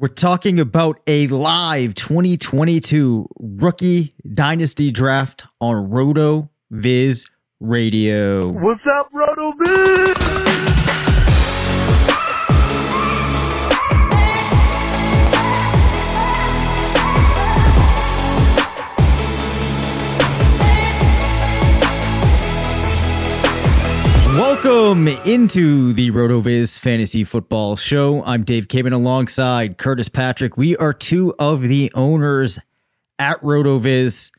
We're talking about a live 2022 rookie dynasty draft on Roto Viz Radio. What's up, Roto Viz? Welcome into the RotoViz Fantasy Football Show. I'm Dave Caban alongside Curtis Patrick. We are two of the owners at RotoViz.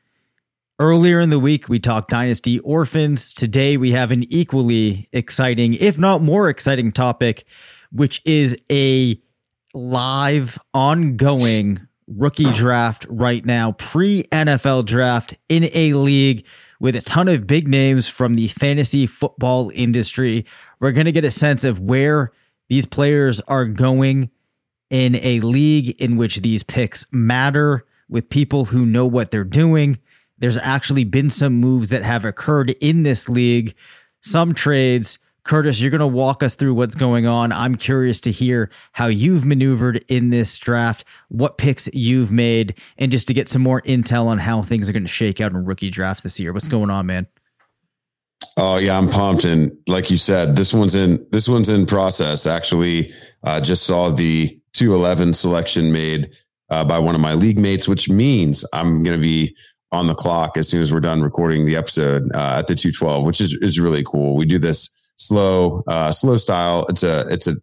Earlier in the week, we talked Dynasty Orphans. Today, we have an equally exciting, if not more exciting topic, which is a live, ongoing rookie draft right now, pre NFL draft in a league with a ton of big names from the fantasy football industry. We're going to get a sense of where these players are going in a league in which these picks matter with people who know what they're doing. There's actually been some moves that have occurred in this league, some trades, Curtis, you're going to walk us through what's going on. I'm curious to hear how you've maneuvered in this draft, what picks you've made, and just to get some more intel on how things are going to shake out in rookie drafts this year. What's going on, man? Oh yeah, I'm pumped, and like you said, this one's in this one's in process. Actually, uh, just saw the 211 selection made uh, by one of my league mates, which means I'm going to be on the clock as soon as we're done recording the episode uh, at the 212, which is is really cool. We do this slow, uh, slow style. It's a it's a,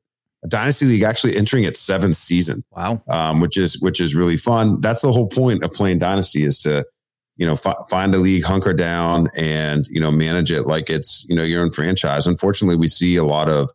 dynasty league actually entering its seventh season. Wow, um, which is which is really fun. That's the whole point of playing dynasty is to you know f- find a league, hunker down, and you know manage it like it's you know your own franchise. Unfortunately, we see a lot of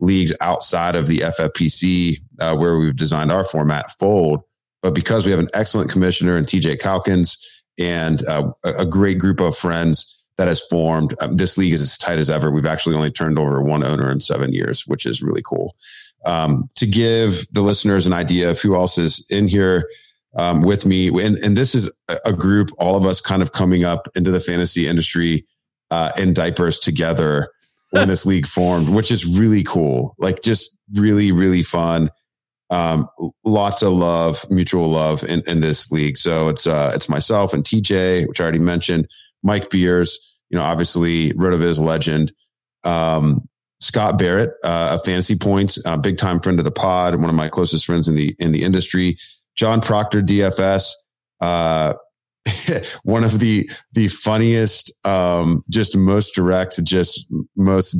leagues outside of the FFPC uh, where we've designed our format fold. But because we have an excellent commissioner and TJ Calkins and uh, a great group of friends that has formed. Um, this league is as tight as ever. We've actually only turned over one owner in seven years, which is really cool. Um, to give the listeners an idea of who else is in here um, with me, and, and, this is a group, all of us kind of coming up into the fantasy industry uh, in diapers together when this league formed, which is really cool. Like just really, really fun. Um, lots of love, mutual love in, in this league. So it's uh, it's myself and TJ, which I already mentioned. Mike Beers, you know, obviously RotoViz legend. Um, Scott Barrett, uh, Fantasy Points, a big time friend of the pod, one of my closest friends in the in the industry. John Proctor, DFS, uh, one of the the funniest, um, just most direct, just most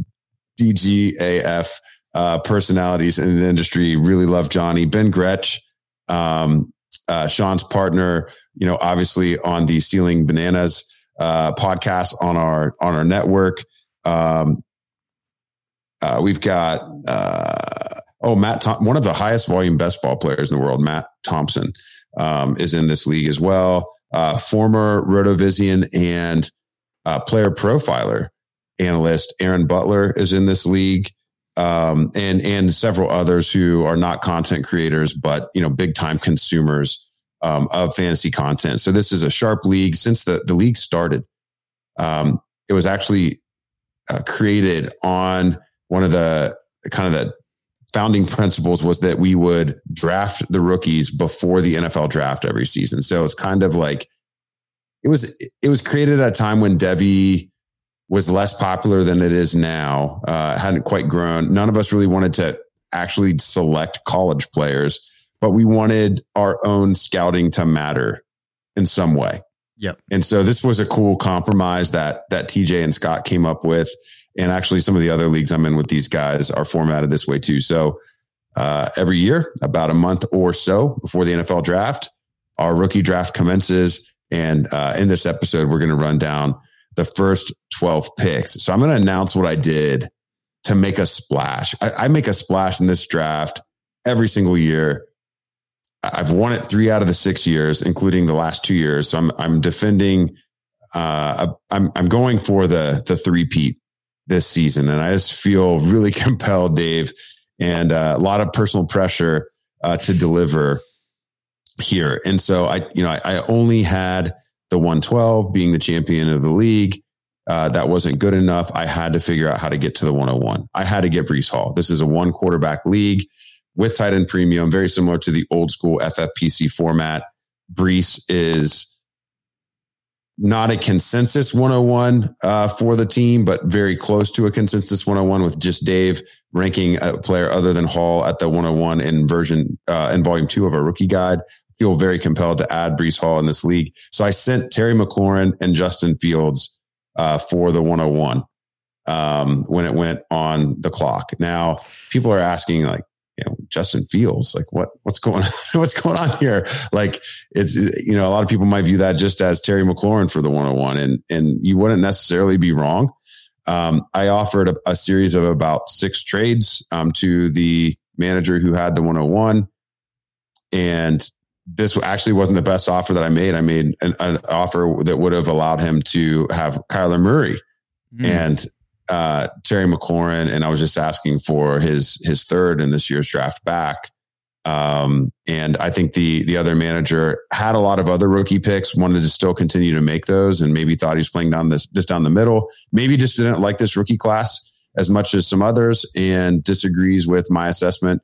DGAF uh, personalities in the industry. Really love Johnny. Ben Gretch, um, uh, Sean's partner, you know, obviously on the Stealing Bananas uh, podcasts on our on our network. Um, uh, we've got uh, oh Matt, Tom- one of the highest volume best ball players in the world, Matt Thompson, um, is in this league as well. Uh, former Rotovision and uh, player profiler analyst Aaron Butler is in this league, um, and and several others who are not content creators but you know big time consumers um, of fantasy content. So this is a sharp league. Since the, the league started, um, it was actually uh, created on one of the kind of the founding principles was that we would draft the rookies before the NFL draft every season. So it's kind of like it was it was created at a time when Devy was less popular than it is now. Uh, hadn't quite grown. None of us really wanted to actually select college players but we wanted our own scouting to matter in some way. Yep. And so this was a cool compromise that that TJ and Scott came up with. And actually, some of the other leagues I'm in with these guys are formatted this way too. So uh, every year, about a month or so before the NFL draft, our rookie draft commences. And uh, in this episode, we're going to run down the first 12 picks. So I'm going to announce what I did to make a splash. I, I make a splash in this draft every single year. I've won it three out of the six years, including the last two years. So I'm I'm defending. Uh, I'm I'm going for the the three peat this season, and I just feel really compelled, Dave, and uh, a lot of personal pressure uh, to deliver here. And so I, you know, I, I, only had the 112 being the champion of the league. Uh, that wasn't good enough. I had to figure out how to get to the 101. I had to get Breece Hall. This is a one quarterback league with tight end premium, very similar to the old school FFPC format. Breece is not a consensus 101 uh, for the team, but very close to a consensus 101 with just Dave ranking a player other than Hall at the 101 in version uh, in volume two of our rookie guide. Feel very compelled to add Breece Hall in this league. So I sent Terry McLaurin and Justin Fields uh, for the 101 um, when it went on the clock. Now people are asking like, you know, Justin Fields, like what, what's going on? what's going on here? Like it's, you know, a lot of people might view that just as Terry McLaurin for the 101 and, and you wouldn't necessarily be wrong. Um, I offered a, a, series of about six trades um, to the manager who had the 101. And this actually wasn't the best offer that I made. I made an, an offer that would have allowed him to have Kyler Murray mm. and uh, Terry McLaurin, and I was just asking for his his third in this year's draft back. Um, and I think the the other manager had a lot of other rookie picks, wanted to still continue to make those, and maybe thought he's playing down this just down the middle. Maybe just didn't like this rookie class as much as some others, and disagrees with my assessment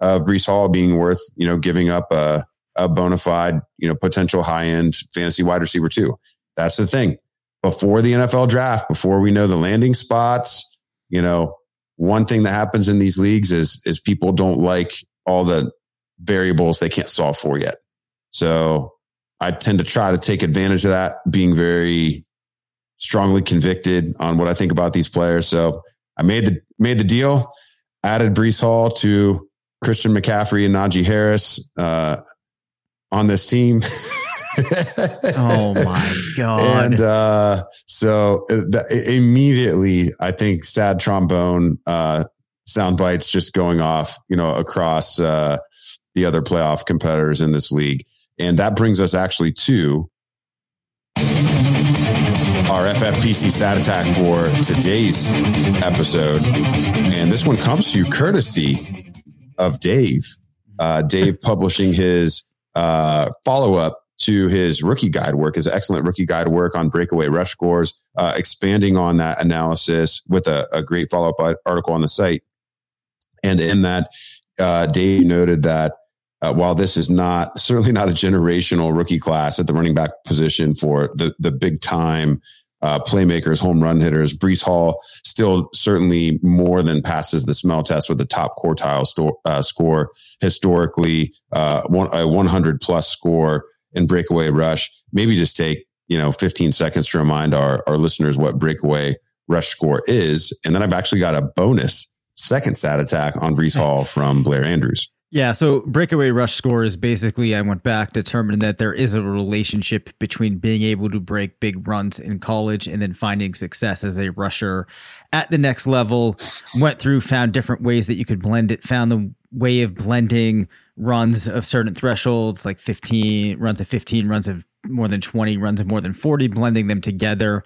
of Breece Hall being worth you know giving up a a bona fide you know potential high end fantasy wide receiver too. That's the thing. Before the NFL draft, before we know the landing spots, you know, one thing that happens in these leagues is is people don't like all the variables they can't solve for yet. So I tend to try to take advantage of that, being very strongly convicted on what I think about these players. So I made the made the deal, added Breece Hall to Christian McCaffrey and Najee Harris uh, on this team. oh my god! And uh, so uh, immediately, I think sad trombone uh, sound bites just going off, you know, across uh, the other playoff competitors in this league. And that brings us actually to our FFPC stat attack for today's episode. And this one comes to you courtesy of Dave. Uh, Dave publishing his uh, follow up to his rookie guide work, his excellent rookie guide work on breakaway rush scores, uh, expanding on that analysis with a, a great follow up article on the site. And in that, uh, Dave noted that uh, while this is not certainly not a generational rookie class at the running back position for the the big time uh, playmakers, home run hitters, Breece Hall still certainly more than passes the smell test with the top quartile sto- uh, score historically, uh, one, a 100 plus score in breakaway rush. Maybe just take you know 15 seconds to remind our our listeners what breakaway rush score is, and then I've actually got a bonus second stat attack on Breece Hall from Blair Andrews. Yeah, so breakaway rush score is basically I went back determined that there is a relationship between being able to break big runs in college and then finding success as a rusher at the next level. Went through, found different ways that you could blend it, found the way of blending runs of certain thresholds, like 15 runs of 15, runs of more than 20, runs of more than 40, blending them together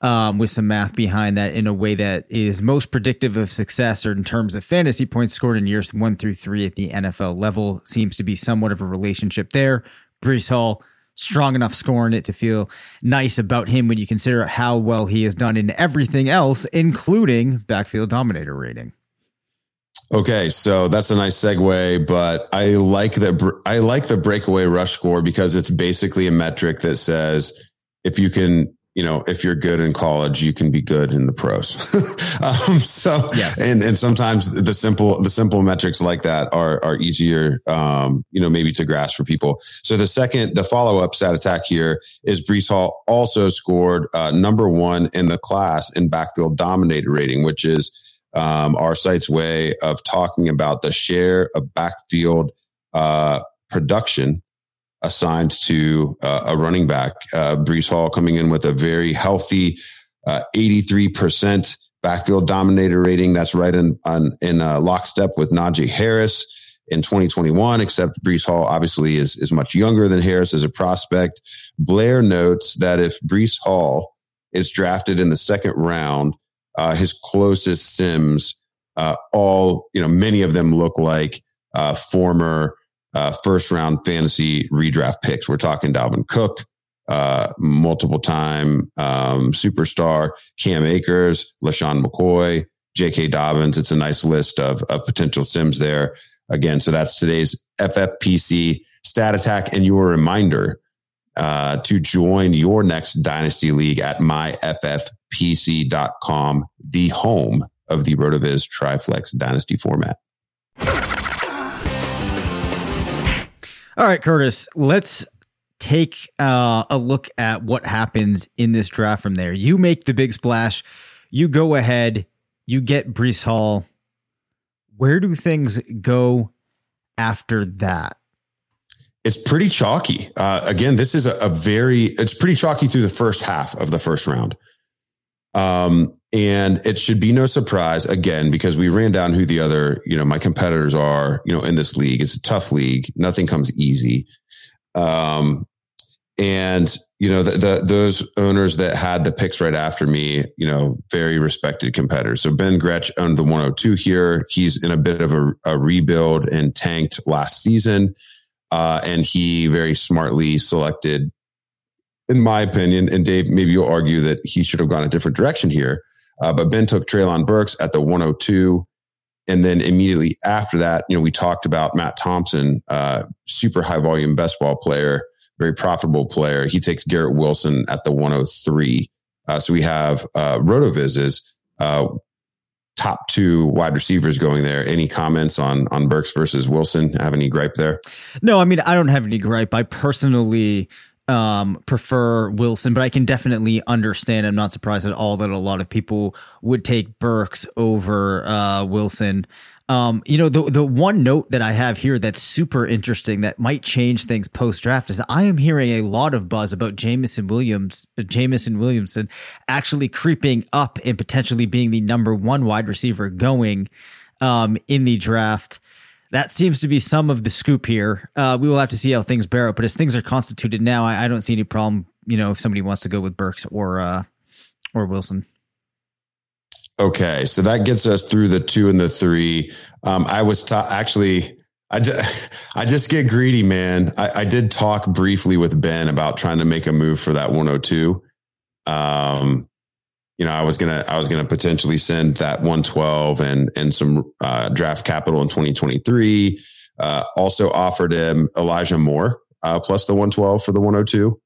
um, with some math behind that in a way that is most predictive of success or in terms of fantasy points scored in years one through three at the NFL level. Seems to be somewhat of a relationship there. Breece Hall, strong enough scoring it to feel nice about him when you consider how well he has done in everything else, including backfield dominator rating. Okay, so that's a nice segue, but I like that. I like the breakaway rush score because it's basically a metric that says if you can you know, if you're good in college, you can be good in the pros. um, so, yes. and, and sometimes the simple, the simple metrics like that are, are easier, um, you know, maybe to grasp for people. So the second, the follow up stat attack here is Breece Hall also scored uh, number one in the class in backfield dominator rating, which is um, our site's way of talking about the share of backfield uh, production assigned to uh, a running back. Uh, Breece Hall coming in with a very healthy uh, 83% backfield dominator rating. That's right in on, in lockstep with Najee Harris in 2021. Except Breece Hall obviously is is much younger than Harris as a prospect. Blair notes that if Breece Hall is drafted in the second round, uh, his closest Sims, uh, all you know, many of them look like uh, former uh, first round fantasy redraft picks. We're talking Dalvin Cook, uh, multiple time um, superstar, Cam Akers, LeSean McCoy, J.K. Dobbins. It's a nice list of, of potential Sims there. Again, so that's today's FFPC stat attack and your reminder uh, to join your next dynasty league at myffpc.com, the home of the RotoViz Triflex dynasty format. All right, Curtis, let's take uh, a look at what happens in this draft from there. You make the big splash, you go ahead, you get Breece Hall. Where do things go after that? It's pretty chalky. Uh, again, this is a, a, very, it's pretty chalky through the first half of the first round. Um, and it should be no surprise again, because we ran down who the other, you know, my competitors are, you know, in this league. It's a tough league. Nothing comes easy. Um, and you know the, the, those owners that had the picks right after me you know very respected competitors so ben gretch owned the 102 here he's in a bit of a, a rebuild and tanked last season uh, and he very smartly selected in my opinion and dave maybe you'll argue that he should have gone a different direction here uh, but Ben took Treylon Burks at the 102. And then immediately after that, you know, we talked about Matt Thompson, uh, super high volume best ball player, very profitable player. He takes Garrett Wilson at the 103. Uh, so we have uh, uh, top two wide receivers going there. Any comments on on Burks versus Wilson? Have any gripe there? No, I mean I don't have any gripe. I personally um, prefer Wilson, but I can definitely understand. I'm not surprised at all that a lot of people would take Burks over uh, Wilson. Um, you know, the the one note that I have here that's super interesting that might change things post draft is I am hearing a lot of buzz about Jameson Williams, Jamison Williamson actually creeping up and potentially being the number one wide receiver going um, in the draft that seems to be some of the scoop here. Uh, we will have to see how things bear out, but as things are constituted now, I, I, don't see any problem. You know, if somebody wants to go with Burks or uh, or Wilson. Okay, so that gets us through the two and the three. Um, I was ta- actually, I just, I just get greedy, man. I, I did talk briefly with Ben about trying to make a move for that 102. Um, you know, I was gonna I was gonna potentially send that 112 and and some uh, draft capital in 2023. Uh, also offered him Elijah Moore uh, plus the 112 for the 102,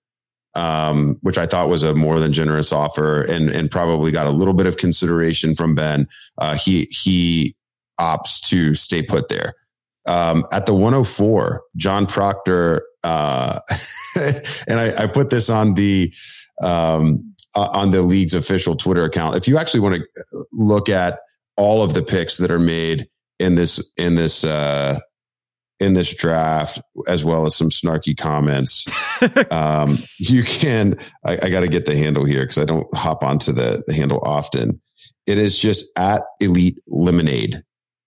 um, which I thought was a more than generous offer and and probably got a little bit of consideration from Ben. Uh, he he opts to stay put there. Um, at the 104, John Proctor, uh, and I, I put this on the um, uh, on the league's official Twitter account. If you actually want to look at all of the picks that are made in this in this uh, in this draft, as well as some snarky comments, um, you can. I, I got to get the handle here because I don't hop onto the, the handle often. It is just at Elite Lemonade,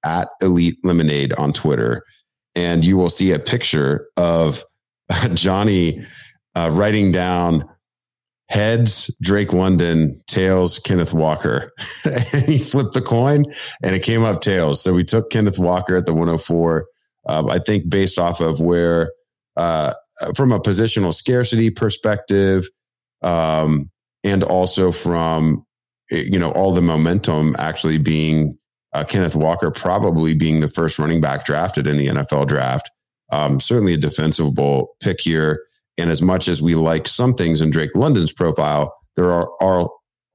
at Elite Lemonade on Twitter, and you will see a picture of Johnny uh, writing down heads Drake London, tails Kenneth Walker. and he flipped the coin and it came up tails. So we took Kenneth Walker at the 104. Um, I think based off of where, uh, from a positional scarcity perspective, um, and also from, you know, all the momentum actually being uh, Kenneth Walker probably being the first running back drafted in the NFL draft. Um, certainly a defensible pick here. And as much as we like some things in Drake London's profile, there are, are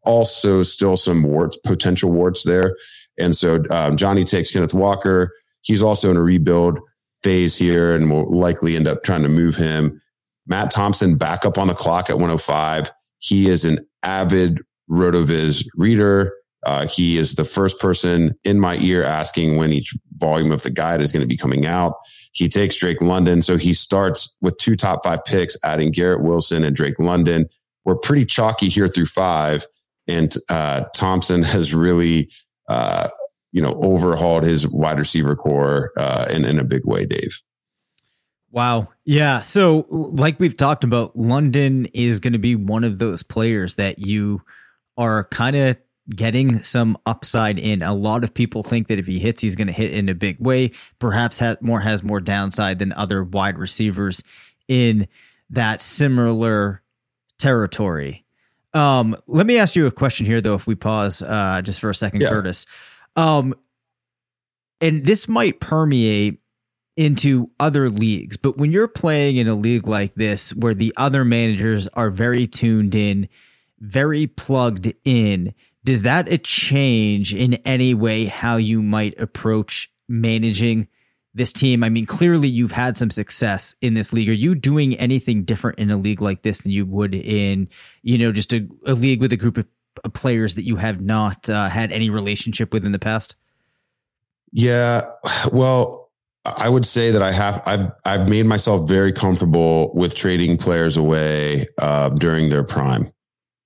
also still some warts, potential warts there. And so um, Johnny takes Kenneth Walker. He's also in a rebuild phase here and will likely end up trying to move him. Matt Thompson back up on the clock at 105. He is an avid RotoViz reader. Uh, he is the first person in my ear asking when each volume of the guide is going to be coming out. He takes Drake London. So he starts with two top five picks, adding Garrett Wilson and Drake London. We're pretty chalky here through five. And uh, Thompson has really, uh, you know, overhauled his wide receiver core uh, in, in a big way, Dave. Wow. Yeah. So, like we've talked about, London is going to be one of those players that you are kind of getting some upside in. A lot of people think that if he hits, he's going to hit in a big way. Perhaps has more has more downside than other wide receivers in that similar territory. Um, let me ask you a question here, though. If we pause uh, just for a second, yeah. Curtis, um, and this might permeate into other leagues, but when you're playing in a league like this, where the other managers are very tuned in, very plugged in, does that a change in any way how you might approach managing this team? I mean, clearly you've had some success in this league. Are you doing anything different in a league like this than you would in, you know, just a, a league with a group of, players that you have not uh, had any relationship with in the past? Yeah, well, I would say that I have I've I've made myself very comfortable with trading players away uh, during their prime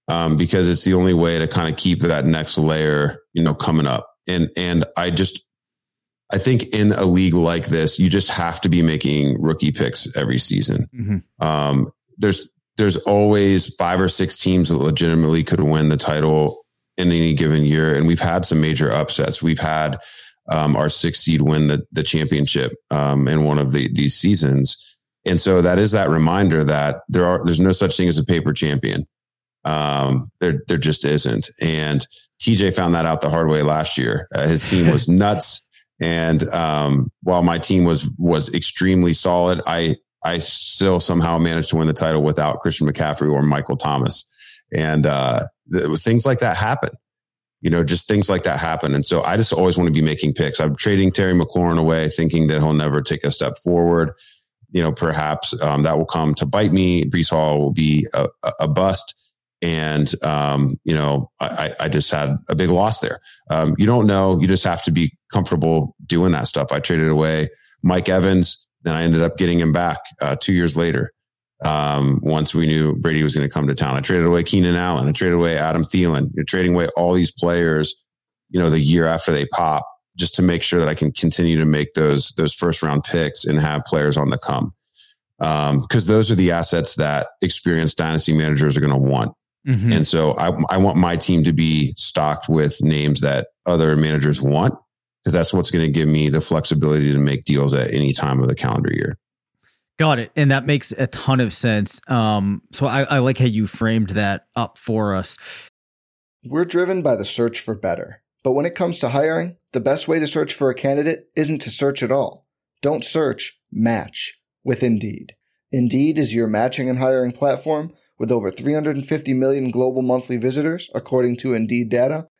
um, because it's the only way to kind of keep that next layer, you know, coming up. And and I just I think in a league like this, you just have to be making rookie picks every season. Mm-hmm. Um, there's there's always five or six teams that legitimately could win the title in any given year, and we've had some major upsets. We've had um, our six seed win the the championship um, in one of the, these seasons, and so that is that reminder that there are there's no such thing as a paper champion. Um, there, there just isn't. And TJ found that out the hard way last year. Uh, his team was nuts. And um, while my team was was extremely solid, I I still somehow managed to win the title without Christian McCaffrey or Michael Thomas. And uh, things like that happen. You know, just things like that happen. And so I just always want to be making picks. I'm trading Terry McLaurin away, thinking that he'll never take a step forward. You know, perhaps um, that will come to bite me. Breece Hall will be a, a bust and um, you know I, I, just had a big loss there. Um, you don't know. You just have to be comfortable doing that stuff. I traded away Mike Evans, then I ended up getting him back uh, two years later. Um, once we knew Brady was going to come to town, I traded away Keenan Allen. I traded away Adam Thielen. You're trading away all these players, you know, the year after they pop, just to make sure that I can continue to make those those first round picks and have players on the come. Because um, those are the assets that experienced dynasty managers are going to want Mm-hmm. And so I, I want my team to be stocked with names that other managers want because that's what's going to give me the flexibility to make deals at any time of the calendar year. Got it. And that makes a ton of sense. Um, so I, I like how you framed that up for us. We're driven by the search for better. But when it comes to hiring, the best way to search for a candidate isn't to search at all. Don't search, match with Indeed. Indeed is your matching and hiring platform with over 350 million global monthly visitors, according to Indeed data,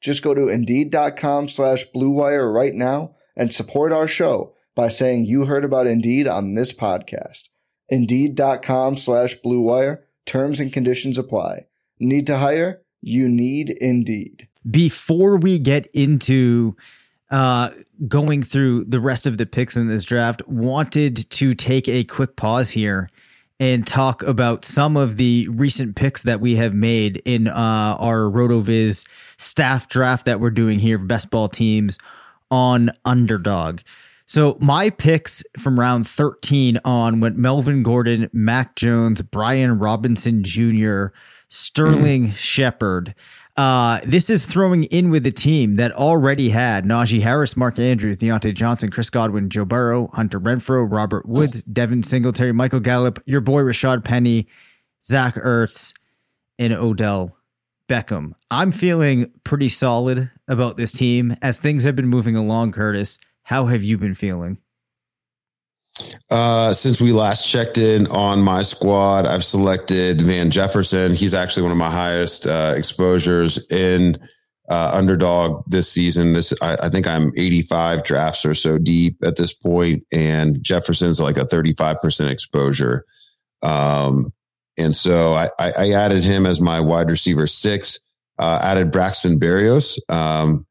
Just go to Indeed.com slash BlueWire right now and support our show by saying you heard about Indeed on this podcast. Indeed.com slash BlueWire. Terms and conditions apply. Need to hire? You need Indeed. Before we get into uh, going through the rest of the picks in this draft, wanted to take a quick pause here and talk about some of the recent picks that we have made in uh, our RotoViz staff draft that we're doing here for best ball teams on underdog. So my picks from round 13 on went Melvin Gordon, Mac Jones, Brian Robinson Jr., Sterling mm. Shepard. Uh, this is throwing in with a team that already had Najee Harris, Mark Andrews, Diontae Johnson, Chris Godwin, Joe Burrow, Hunter Renfrow, Robert Woods, Devin Singletary, Michael Gallup, your boy Rashaad Penny, Zach Ertz, and Odell Beckham. I'm feeling pretty solid about this team as things have been moving along, Curtis. How have you been feeling? Uh, since we last checked in on my squad, I've selected Van Jefferson. He's actually one of my highest uh, exposures in uh, underdog this season. This I, I, think I'm 85 drafts or so deep at this point, and Jefferson's like a 35 percent exposure. Um, and so I, I, added him as my wide receiver six. Uh, added Braxton Berrios, um,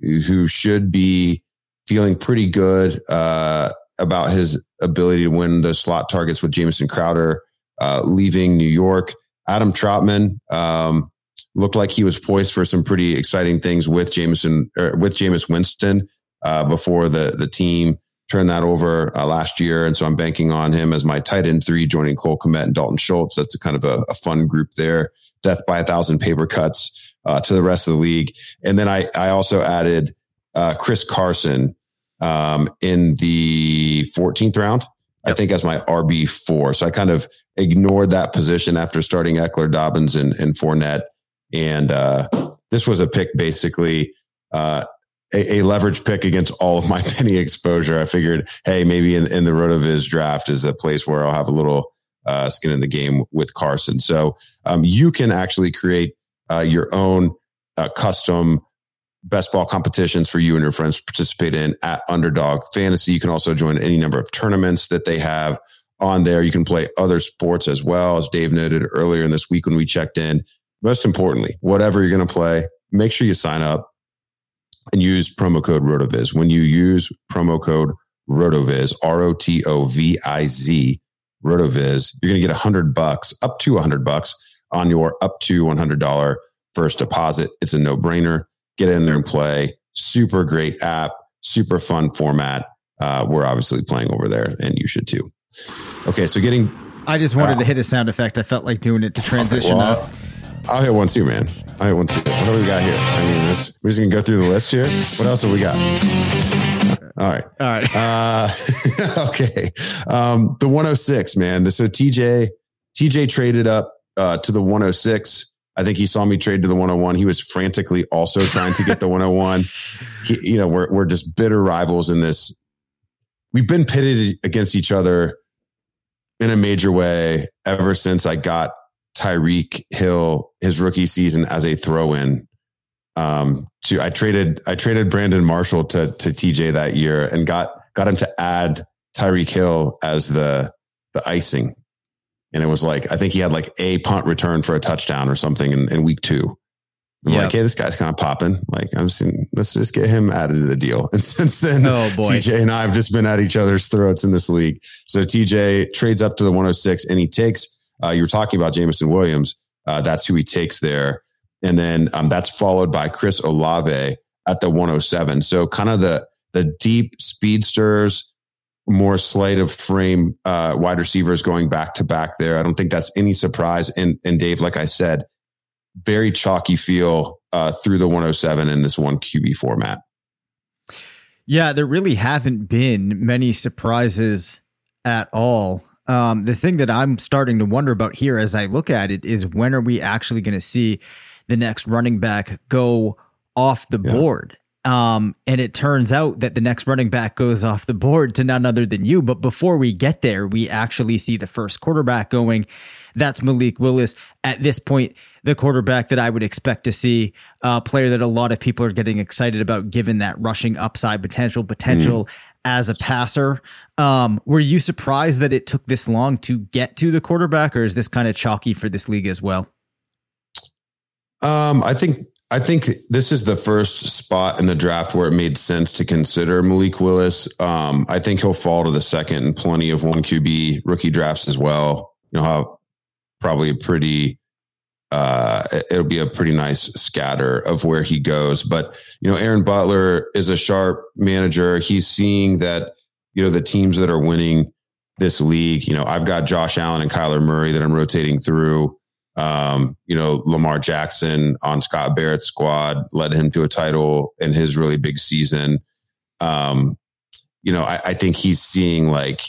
who should be feeling pretty good uh, about his ability to win the slot targets with Jamison Crowder uh, leaving New York. Adam Trautman um, looked like he was poised for some pretty exciting things with Jameson er, with Jameis Winston uh, before the the team turned that over uh, last year, and so I'm banking on him as my tight end three, joining Cole Kmet and Dalton Schultz. That's a kind of a, a fun group there. Death by a thousand paper cuts uh, to the rest of the league, and then I I also added uh, Chris Carson um, in the 14th round. Yep. I think as my RB four. So I kind of ignored that position after starting Ekeler, Dobbins, and, and Fournette. And uh, this was a pick basically uh, a, a, leverage pick against all of my penny exposure. I figured, hey, maybe in, in the RotoViz draft is a place where I'll have a little uh, skin in the game with Carson. So um, you can actually create uh, your own uh, custom best ball competitions for you and your friends to participate in at Underdog Fantasy. You can also join any number of tournaments that they have on there. You can play other sports as well, as Dave noted earlier in this week when we checked in. Most importantly, whatever you're going to play, make sure you sign up use promo code RotoViz. When you use promo code RotoViz, R O T O V I Z, RotoViz, you're going to get 100 bucks, up to 100 bucks on your up to $100 first deposit. It's a no brainer get in there and play. Super great app, super fun format. Uh, we're obviously playing over there, and you should too. Okay, so getting. I just wanted uh, to hit a sound effect. I felt like doing it to transition well, us. I'll, hit one too, man. I'll hit one too. What do we got here? I mean, this, we're just gonna go through the list here. What else have we got? All right. All right. Uh, okay. Um, the 106, man. So TJ, TJ traded up uh, to the 106. I think he saw me trade to the 101. He was frantically also trying to get the 101. He, you know, we're, we're just bitter rivals in this. We've been pitted against each other in a major way ever since I got Tyreek Hill his rookie season as a throw in. Um, to I traded I traded Brandon Marshall to to TJ that year and got got him to add Tyreek Hill as the the icing and it was like I think he had like a punt return for a touchdown or something in, in week two. I'm yep. like, hey, this guy's kind of popping. Like, I'm just let's just get him added to the deal. And since then, oh, TJ and I have just been at each other's throats in this league. So TJ trades up to the 106 and he takes. Uh, you were talking about Jameson Williams. Uh, that's who he takes there, and then um, that's followed by Chris Olave at the 107. So kind of the the deep speedsters more slight of frame uh, wide receivers going back to back there. I don't think that's any surprise. And and Dave, like I said, very chalky feel uh, through the 107 in this one QB format. Yeah, there really haven't been many surprises at all. Um, the thing that I'm starting to wonder about here as I look at it is when are we actually going to see the next running back go off the yeah. board? Um, and it turns out that the next running back goes off the board to none other than you. But before we get there, we actually see the first quarterback going. That's Malik Willis. At this point, the quarterback that I would expect to see, a player that a lot of people are getting excited about, given that rushing upside potential, potential mm. As a passer. Um, were you surprised that it took this long to get to the quarterback, or is this kind of chalky for this league as well? Um, I think I think this is the first spot in the draft where it made sense to consider Malik Willis. Um, I think he'll fall to the second in plenty of one QB rookie drafts as well. You'll have probably a pretty, uh, it'll be a pretty nice scatter of where he goes. But, you know, Aaron Butler is a sharp manager. He's seeing that, you know, the teams that are winning this league, you know, I've got Josh Allen and Kyler Murray that I'm rotating through. Um, you know, Lamar Jackson on Scott Barrett's squad led him to a title in his really big season. Um, you know, I, I think he's seeing like,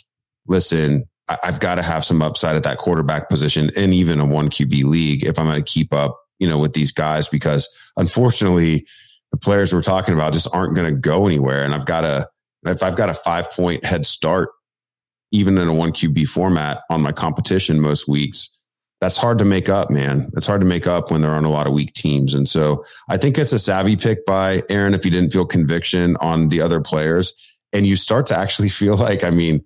listen, I've got to have some upside at that quarterback position and even a one QB league if I'm going to keep up, you know, with these guys because unfortunately the players we're talking about just aren't going to go anywhere. And I've got to, if I've got a five point head start, even in a one QB format on my competition most weeks, that's hard to make up, man. It's hard to make up when they're on a lot of weak teams. And so I think it's a savvy pick by Aaron if you didn't feel conviction on the other players. And you start to actually feel like, I mean,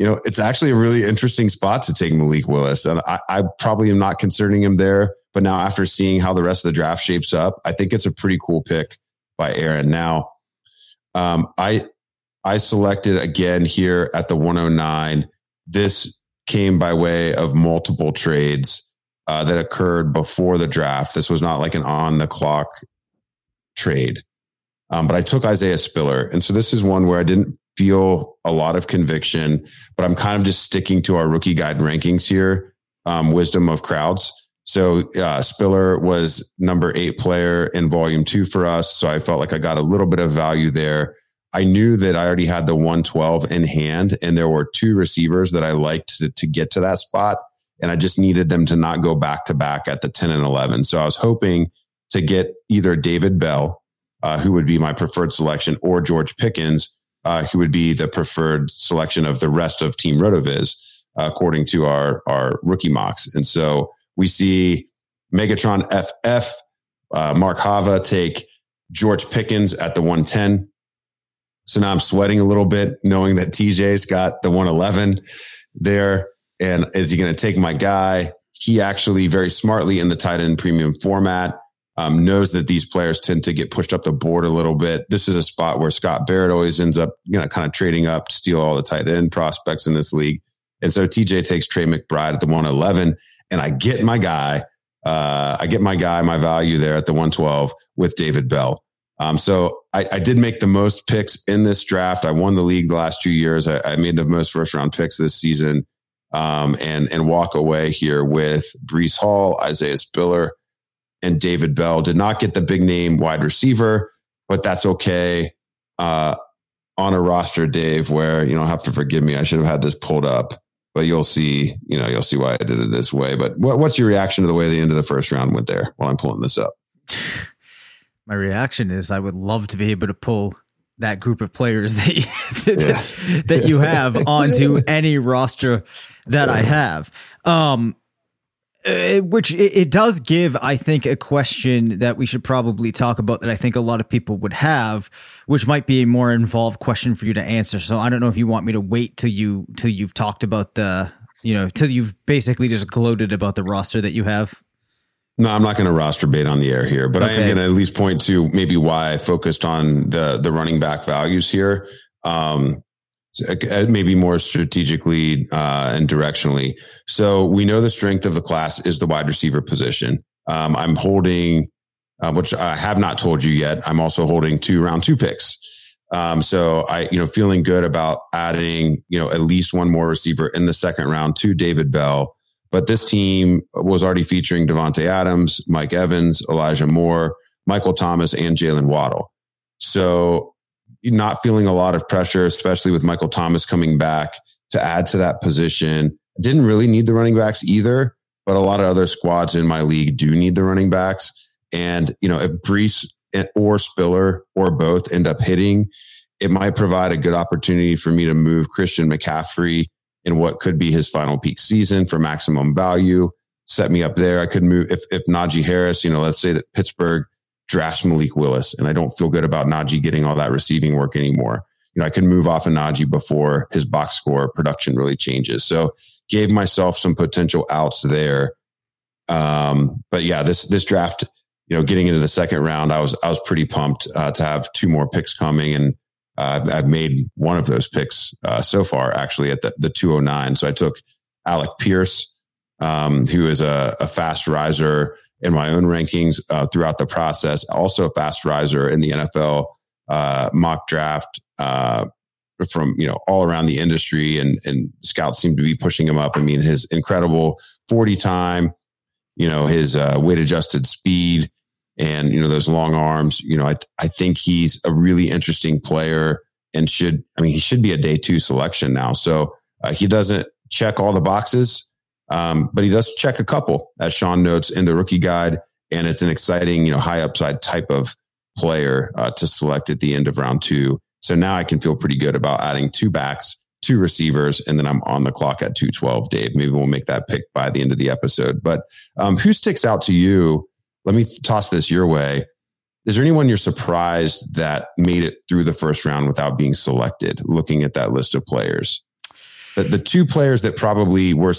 you know, it's actually a really interesting spot to take Malik Willis. And I, I probably am not considering him there. But now, after seeing how the rest of the draft shapes up, I think it's a pretty cool pick by Aaron. Now, um, I I selected again here at the 109. This came by way of multiple trades uh, that occurred before the draft. This was not like an on the clock trade. Um, but I took Isaiah Spiller. And so this is one where I didn't feel a lot of conviction, but I'm kind of just sticking to our rookie guide rankings here, um, wisdom of crowds. So uh, Spiller was number eight player in volume two for us. So I felt like I got a little bit of value there. I knew that I already had the 112 in hand, and there were two receivers that I liked to, to get to that spot. And I just needed them to not go back to back at the 10 and 11. So I was hoping to get either David Bell, uh, who would be my preferred selection, or George Pickens, uh, who would be the preferred selection of the rest of Team RotoViz, uh, according to our, our rookie mocks. And so we see Megatron FF, uh, Mark Hava take George Pickens at the 110. So now I'm sweating a little bit knowing that TJ's got the 111 there. And is he going to take my guy? He actually very smartly in the tight end premium format um, knows that these players tend to get pushed up the board a little bit. This is a spot where Scott Barrett always ends up, you know, kind of trading up to steal all the tight end prospects in this league. And so TJ takes Trey McBride at the 111 and I get my guy. Uh, I get my guy, my value there at the 112 with David Bell. Um, so I, I, did make the most picks in this draft. I won the league the last two years. I, I made the most first round picks this season, um, and and walk away here with Breece Hall, Isaiah Spiller, and David Bell. Did not get the big name wide receiver, but that's okay. Uh, on a roster, Dave, where you know have to forgive me. I should have had this pulled up, but you'll see. You know, you'll see why I did it this way. But what, what's your reaction to the way the end of the first round went there? While I'm pulling this up my reaction is I would love to be able to pull that group of players that you, that, that, you have onto any roster that I have. Um, uh, which it, it, does give, I think, a question that we should probably talk about that I think a lot of people would have, which might be a more involved question for you to answer. So I don't know if you want me to wait till you till you've talked about the, you know, till you've basically just gloated about the roster that you have. No, I'm not going to roster bait on the air here, but okay. I am going to at least point to maybe why I focused on the the running back values here. Um, maybe more strategically uh, and directionally. So we know the strength of the class is the wide receiver position. Um, I'm holding, uh, which I have not told you yet. I'm also holding two round two picks. Um, so I, you know, feeling good about adding, you know, at least one more receiver in the second round to David Bell but this team was already featuring Davante Adams, Mike Evans, Elijah Moore, Michael Thomas, and Jaylen Waddle. So not feeling a lot of pressure, especially with Michael Thomas coming back to add to that position. Didn't really need the running backs either, but a lot of other squads in my league do need the running backs. And, you know, if Breece or Spiller or both end up hitting, it might provide a good opportunity for me to move Christian McCaffrey in what could be his final peak season for maximum value. Set me up there. I could move if if Najee Harris, you know, let's say that Pittsburgh drafts Malik Willis, and I don't feel good about Najee getting all that receiving work anymore. You know, I could move off of Najee before his box score production really changes. So gave myself some potential outs there. Um, but yeah, this this draft, you know, getting into the second round, I was I was pretty pumped uh, to have two more picks coming and uh, I've made one of those picks uh, so far, actually at the, the 209. So I took Alec Pierce, um, who is a, a, fast riser in my own rankings uh, throughout the process, also a fast riser in the NFL uh, mock draft uh, from you know all around the industry, and and scouts seem to be pushing him up. I mean, his incredible 40 time you know, his uh, weight adjusted speed and, you know, those long arms. You know, I, I think he's a really interesting player and should, I mean, he should be a day two selection now. So uh, he doesn't check all the boxes, um, but he does check a couple, as Sean notes in the rookie guide. And it's an exciting, you know, high upside type of player uh, to select at the end of round two. So now I can feel pretty good about adding two backs, two receivers, and then I'm on the clock at 212, Dave. Maybe we'll make that pick by the end of the episode. But um, who sticks out to you? Let me toss this your way. Is there anyone you're surprised that made it through the first round without being selected, looking at that list of players? The, the two players that probably were,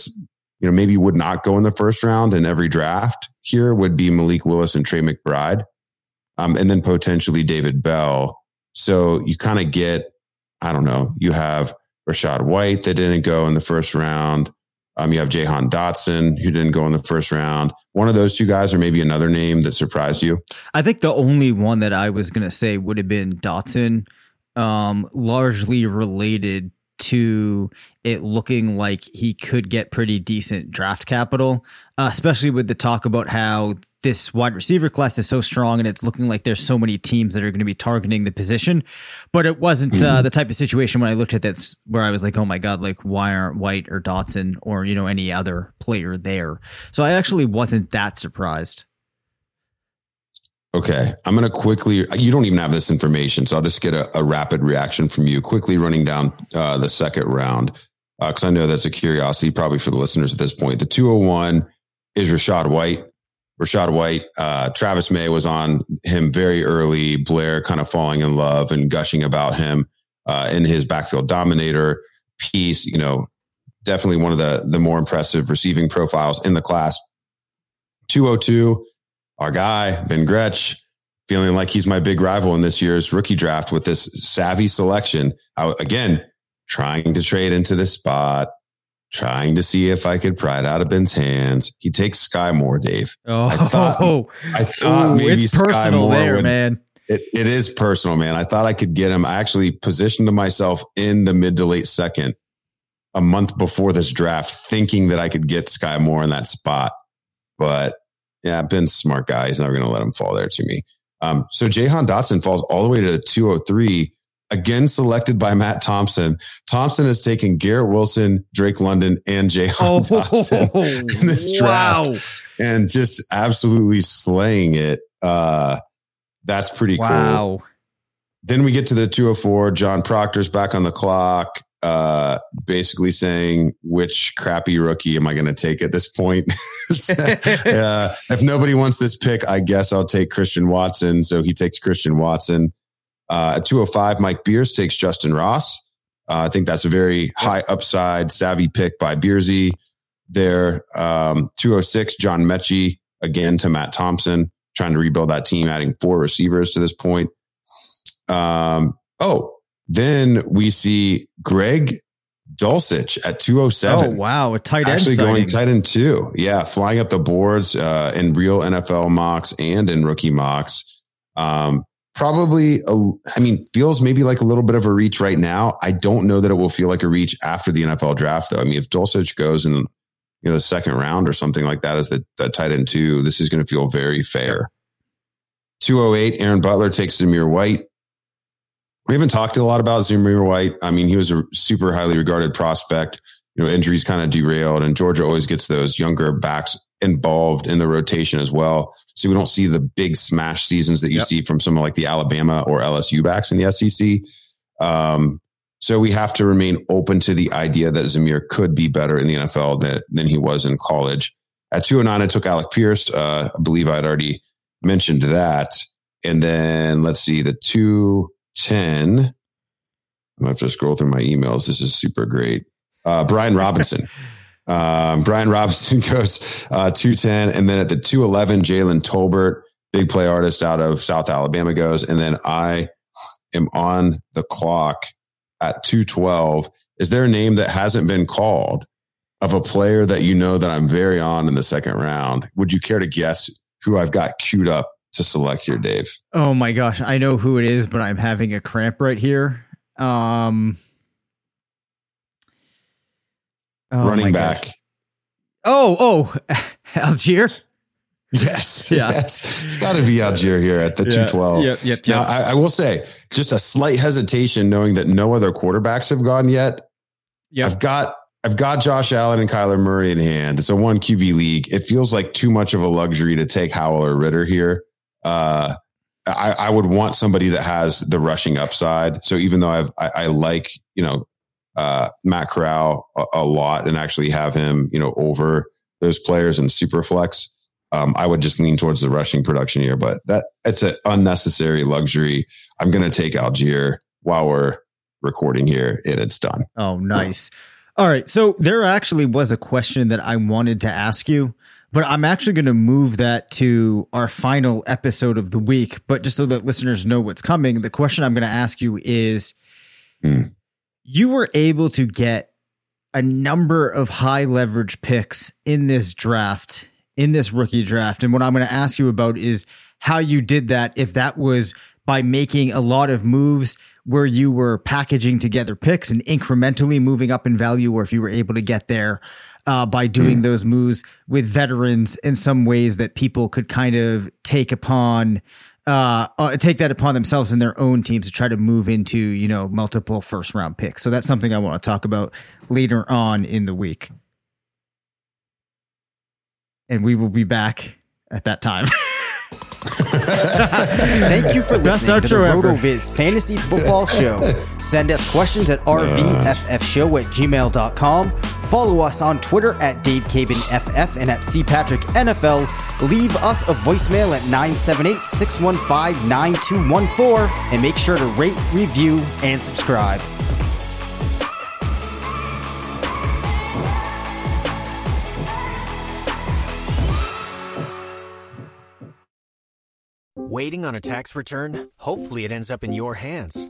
you know, maybe would not go in the first round in every draft here would be Malik Willis and Trey McBride, um, and then potentially David Bell. So you kind of get, I don't know, you have Rachaad White that didn't go in the first round. Um, you have Jahan Dotson who didn't go in the first round. One of those two guys, or maybe another name that surprised you. I think the only one that I was going to say would have been Dotson, um, largely related to it looking like he could get pretty decent draft capital, uh, especially with the talk about how this wide receiver class is so strong and it's looking like there's so many teams that are going to be targeting the position. But it wasn't uh, mm-hmm. the type of situation when I looked at this where I was like, oh my God, like why aren't White or Dotson or, you know, any other player there? So I actually wasn't that surprised. Okay. I'm going to quickly, you don't even have this information. So I'll just get a, a rapid reaction from you, quickly running down uh, the second round. Because uh, I know that's a curiosity probably for the listeners at this point. The 201 is Rachaad White. Rachaad White, uh, Travis May was on him very early. Blair kind of falling in love and gushing about him uh, in his backfield dominator piece. You know, definitely one of the the more impressive receiving profiles in the class. 202 our guy, Ben Gretch, feeling like he's my big rival in this year's rookie draft with this savvy selection. I, again, trying to trade into this spot, trying to see if I could pry it out of Ben's hands. He takes Skyy Moore, Dave. Oh, I thought, I thought Ooh, maybe it's Skyy Moore there, would, man. It, it is personal, man. I thought I could get him. I actually positioned myself in the mid to late second a month before this draft, thinking that I could get Skyy Moore in that spot. But yeah, Ben's smart guy. He's never going to let him fall there to me. Um, so Jahan Dotson falls all the way to 203, again selected by Matt Thompson. Thompson has taken Garrett Wilson, Drake London, and Jahan oh, Dotson in this draft and just absolutely slaying it. Uh, that's pretty wow. cool. Then we get to the 204. John Proctor's back on the clock uh, basically saying which crappy rookie am I going to take at this point? uh, if nobody wants this pick, I guess I'll take Christian Watson. So he takes Christian Watson. Uh, at 205, Mike Beers takes Justyn Ross. Uh, I think that's a very high upside, savvy pick by Beersy. There, um, 206, John Metchie again to Matt Thompson, trying to rebuild that team, adding four receivers to this point. Um, oh, then we see Greg Dulcich at 207. Oh, wow. A tight end. Actually signing. going tight end too. Yeah. Flying up the boards uh, in real NFL mocks and in rookie mocks. Um, probably, a, I mean, feels maybe like a little bit of a reach right now. I don't know that it will feel like a reach after the NFL draft, though. I mean, if Dulcich goes in you know, the second round or something like that as the, the tight end two, this is going to feel very fair. 208, Aaron Butler takes Zamir White we haven't talked a lot about Zamir White. I mean, he was a super highly regarded prospect. You know, injuries kind of derailed, and Georgia always gets those younger backs involved in the rotation as well. So we don't see the big smash seasons that you yep. see from someone like the Alabama or LSU backs in the SEC. Um, so we have to remain open to the idea that Zamir could be better in the NFL than, than he was in college. At 209, I took Alec Pierce. Uh, I believe I'd already mentioned that. And then let's see, the two 10. I'm going to have to scroll through my emails. This is super great. Uh, Brian Robinson. um, Brian Robinson goes uh, 210. And then at the 211, Jalen Tolbert, big play artist out of South Alabama, goes. And then I am on the clock at 212. Is there a name that hasn't been called of a player that you know that I'm very on in the second round? Would you care to guess who I've got queued up to select here, Dave? Oh my gosh, I know who it is, but I'm having a cramp right here. Um, oh running back. Gosh. Oh, oh, Allgeier. Yes, Yeah. yes, it's got to be Allgeier here at the Yeah. two twelve. Yep, yep, Now. I, I will say, just a slight hesitation, knowing that no other quarterbacks have gone yet. Yep. I've got I've got Josh Allen and Kyler Murray in hand. It's a one QB league. It feels like too much of a luxury to take Howell or Ridder here. Uh, I, I would want somebody that has the rushing upside. So even though I've I, I like you know uh, Matt Corral a, a lot and actually have him you know over those players in super flex. Um, I would just lean towards the rushing production here, but that it's an unnecessary luxury. I'm going to take Allgeier while we're recording here, and it's done. Oh, nice. All right. So there actually was a question that I wanted to ask you, but I'm actually going to move that to our final episode of the week. But just so that listeners know what's coming, the question I'm going to ask you is Hmm. you were able to get a number of high leverage picks in this draft, in this rookie draft. And what I'm going to ask you about is how you did that, if that was by making a lot of moves where you were packaging together picks and incrementally moving up in value, or if you were able to get there uh, by doing those moves with veterans in some ways that people could kind of take upon. Uh, uh, take that upon themselves in their own teams to try to move into you know multiple first round picks. So that's something I want to talk about later on in the week, and we will be back at that time. Thank you for Best listening to the. RotoViz Fantasy Football Show. Send us questions at rvffshow at gmail.com. Follow us on Twitter at DaveCabanFF and at CPatrickNFL. Leave us a voicemail at 978-615-9214 and make sure to rate, review, and subscribe. Waiting on a tax return? Hopefully, it ends up in your hands.